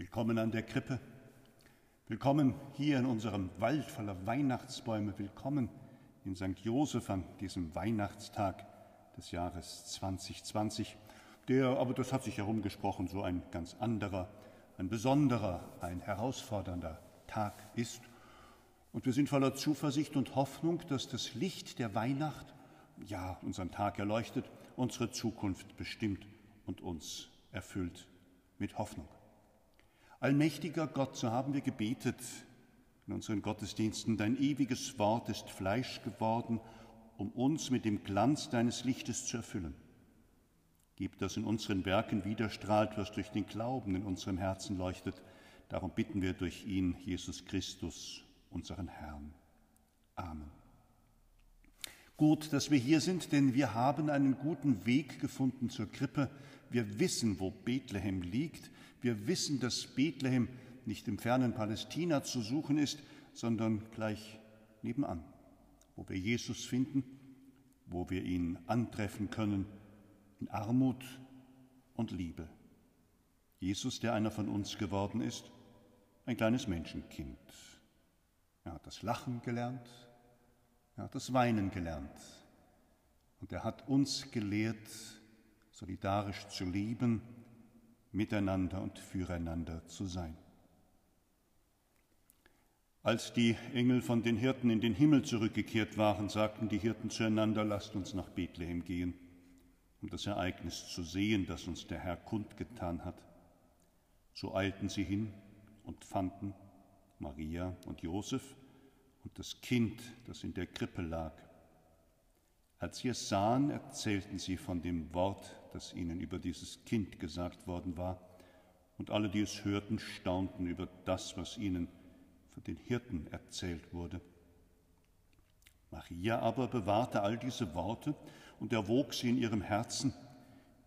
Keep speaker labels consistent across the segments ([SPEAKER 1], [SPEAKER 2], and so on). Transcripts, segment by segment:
[SPEAKER 1] Willkommen an der Krippe. Willkommen hier in unserem Wald voller Weihnachtsbäume. Willkommen in St. Joseph an diesem Weihnachtstag des Jahres 2020, der, aber das hat sich herumgesprochen, so ein ganz anderer, ein besonderer, ein herausfordernder Tag ist. Und wir sind voller Zuversicht und Hoffnung, dass das Licht der Weihnacht, ja, unseren Tag erleuchtet, unsere Zukunft bestimmt und uns erfüllt mit Hoffnung. Allmächtiger Gott, so haben wir gebetet in unseren Gottesdiensten, dein ewiges Wort ist Fleisch geworden, um uns mit dem Glanz deines Lichtes zu erfüllen. Gib, dass in unseren Werken widerstrahlt, was durch den Glauben in unserem Herzen leuchtet. Darum bitten wir durch ihn, Jesus Christus, unseren Herrn. Amen. Gut, dass wir hier sind, denn wir haben einen guten Weg gefunden zur Krippe. Wir wissen, wo Bethlehem liegt. Wir wissen, dass Bethlehem nicht im fernen Palästina zu suchen ist, sondern gleich nebenan, wo wir Jesus finden, wo wir ihn antreffen können in Armut und Liebe. Jesus, der einer von uns geworden ist, ein kleines Menschenkind. Er hat das Lachen gelernt, er hat das Weinen gelernt und er hat uns gelehrt, solidarisch zu lieben, miteinander und füreinander zu sein. Als die Engel von den Hirten in den Himmel zurückgekehrt waren, sagten die Hirten zueinander, lasst uns nach Bethlehem gehen, um das Ereignis zu sehen, das uns der Herr kundgetan hat. So eilten sie hin und fanden Maria und Josef und das Kind, das in der Krippe lag. Als sie es sahen, erzählten sie von dem Wort, das ihnen über dieses Kind gesagt worden war, und alle, die es hörten, staunten über das, was ihnen von den Hirten erzählt wurde. Maria aber bewahrte all diese Worte und erwog sie in ihrem Herzen.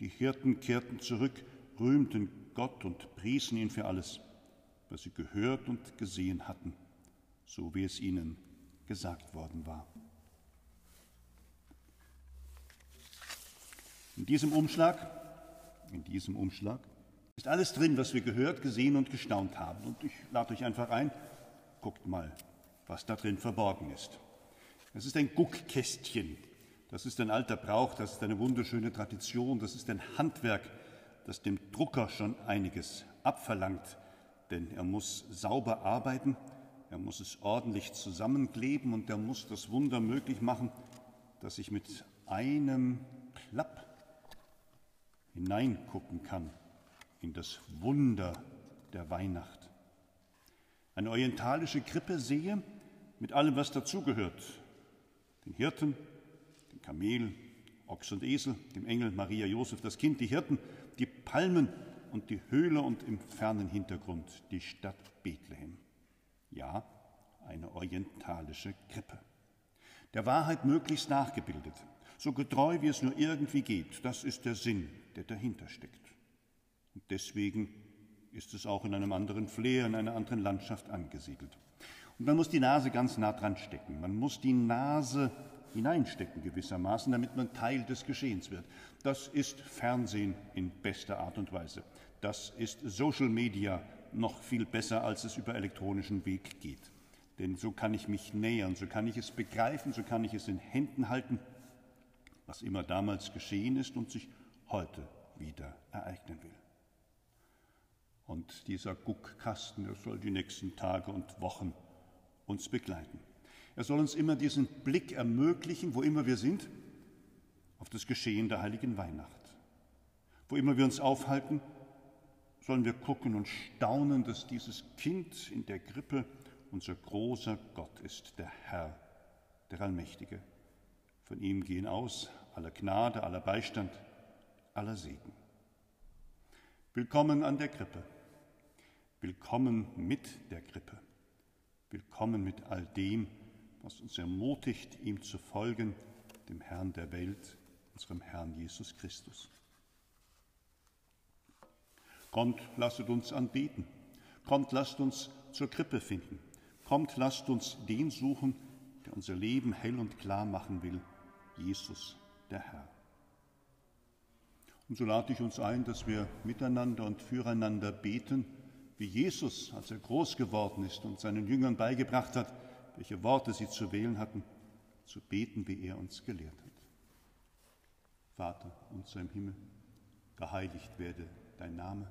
[SPEAKER 1] Die Hirten kehrten zurück, rühmten Gott und priesen ihn für alles, was sie gehört und gesehen hatten, so wie es ihnen gesagt worden war. In diesem Umschlag, in diesem Umschlag ist alles drin, was wir gehört, gesehen und gestaunt haben. Und ich lade euch einfach ein, guckt mal, was da drin verborgen ist. Es ist ein Guckkästchen. Das ist ein alter Brauch, das ist eine wunderschöne Tradition, das ist ein Handwerk, das dem Drucker schon einiges abverlangt, denn er muss sauber arbeiten, er muss es ordentlich zusammenkleben und er muss das Wunder möglich machen, dass ich mit einem Klapp hineingucken kann in das Wunder der Weihnacht. Eine orientalische Krippe sehe mit allem, was dazugehört. Den Hirten, den Kamel, Ochs und Esel, dem Engel Maria Josef, das Kind, die Hirten, die Palmen und die Höhle und im fernen Hintergrund die Stadt Bethlehem. Ja, eine orientalische Krippe. Der Wahrheit möglichst nachgebildet, so getreu wie es nur irgendwie geht. Das ist der Sinn, der dahinter steckt. Und deswegen ist es auch in einem anderen Flair, in einer anderen Landschaft angesiedelt. Und man muss die Nase ganz nah dran stecken. Man muss die Nase hineinstecken gewissermaßen, damit man Teil des Geschehens wird. Das ist Fernsehen in bester Art und Weise. Das ist Social Media noch viel besser, als es über elektronischen Weg geht. Denn so kann ich mich nähern, so kann ich es begreifen, so kann ich es in Händen halten was immer damals geschehen ist und sich heute wieder ereignen will. Und dieser Guckkasten, der soll die nächsten Tage und Wochen uns begleiten. Er soll uns immer diesen Blick ermöglichen, wo immer wir sind, auf das Geschehen der heiligen Weihnacht. Wo immer wir uns aufhalten, sollen wir gucken und staunen, dass dieses Kind in der Krippe unser großer Gott ist, der Herr, der Allmächtige. Von ihm gehen aus aller Gnade, aller Beistand, aller Segen. Willkommen an der Krippe. Willkommen mit der Krippe. Willkommen mit all dem, was uns ermutigt, ihm zu folgen, dem Herrn der Welt, unserem Herrn Jesus Christus. Kommt, lasset uns anbeten. Kommt, lasst uns zur Krippe finden. Kommt, lasst uns den suchen, der unser Leben hell und klar machen will Jesus, der Herr. Und so lade ich uns ein, dass wir miteinander und füreinander beten, wie wie Jesus, als er groß geworden ist und seinen Jüngern beigebracht hat, welche Worte sie zu wählen hatten, zu beten, wie er uns gelehrt hat. Vater unser im Himmel, geheiligt werde dein Name,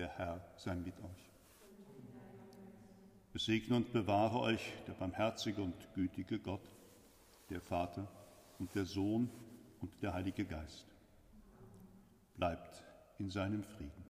[SPEAKER 1] Der Herr sei mit euch. Besegne und bewahre euch der barmherzige und gütige Gott, der Vater und der Sohn und der Heilige Geist. Bleibt in seinem Frieden.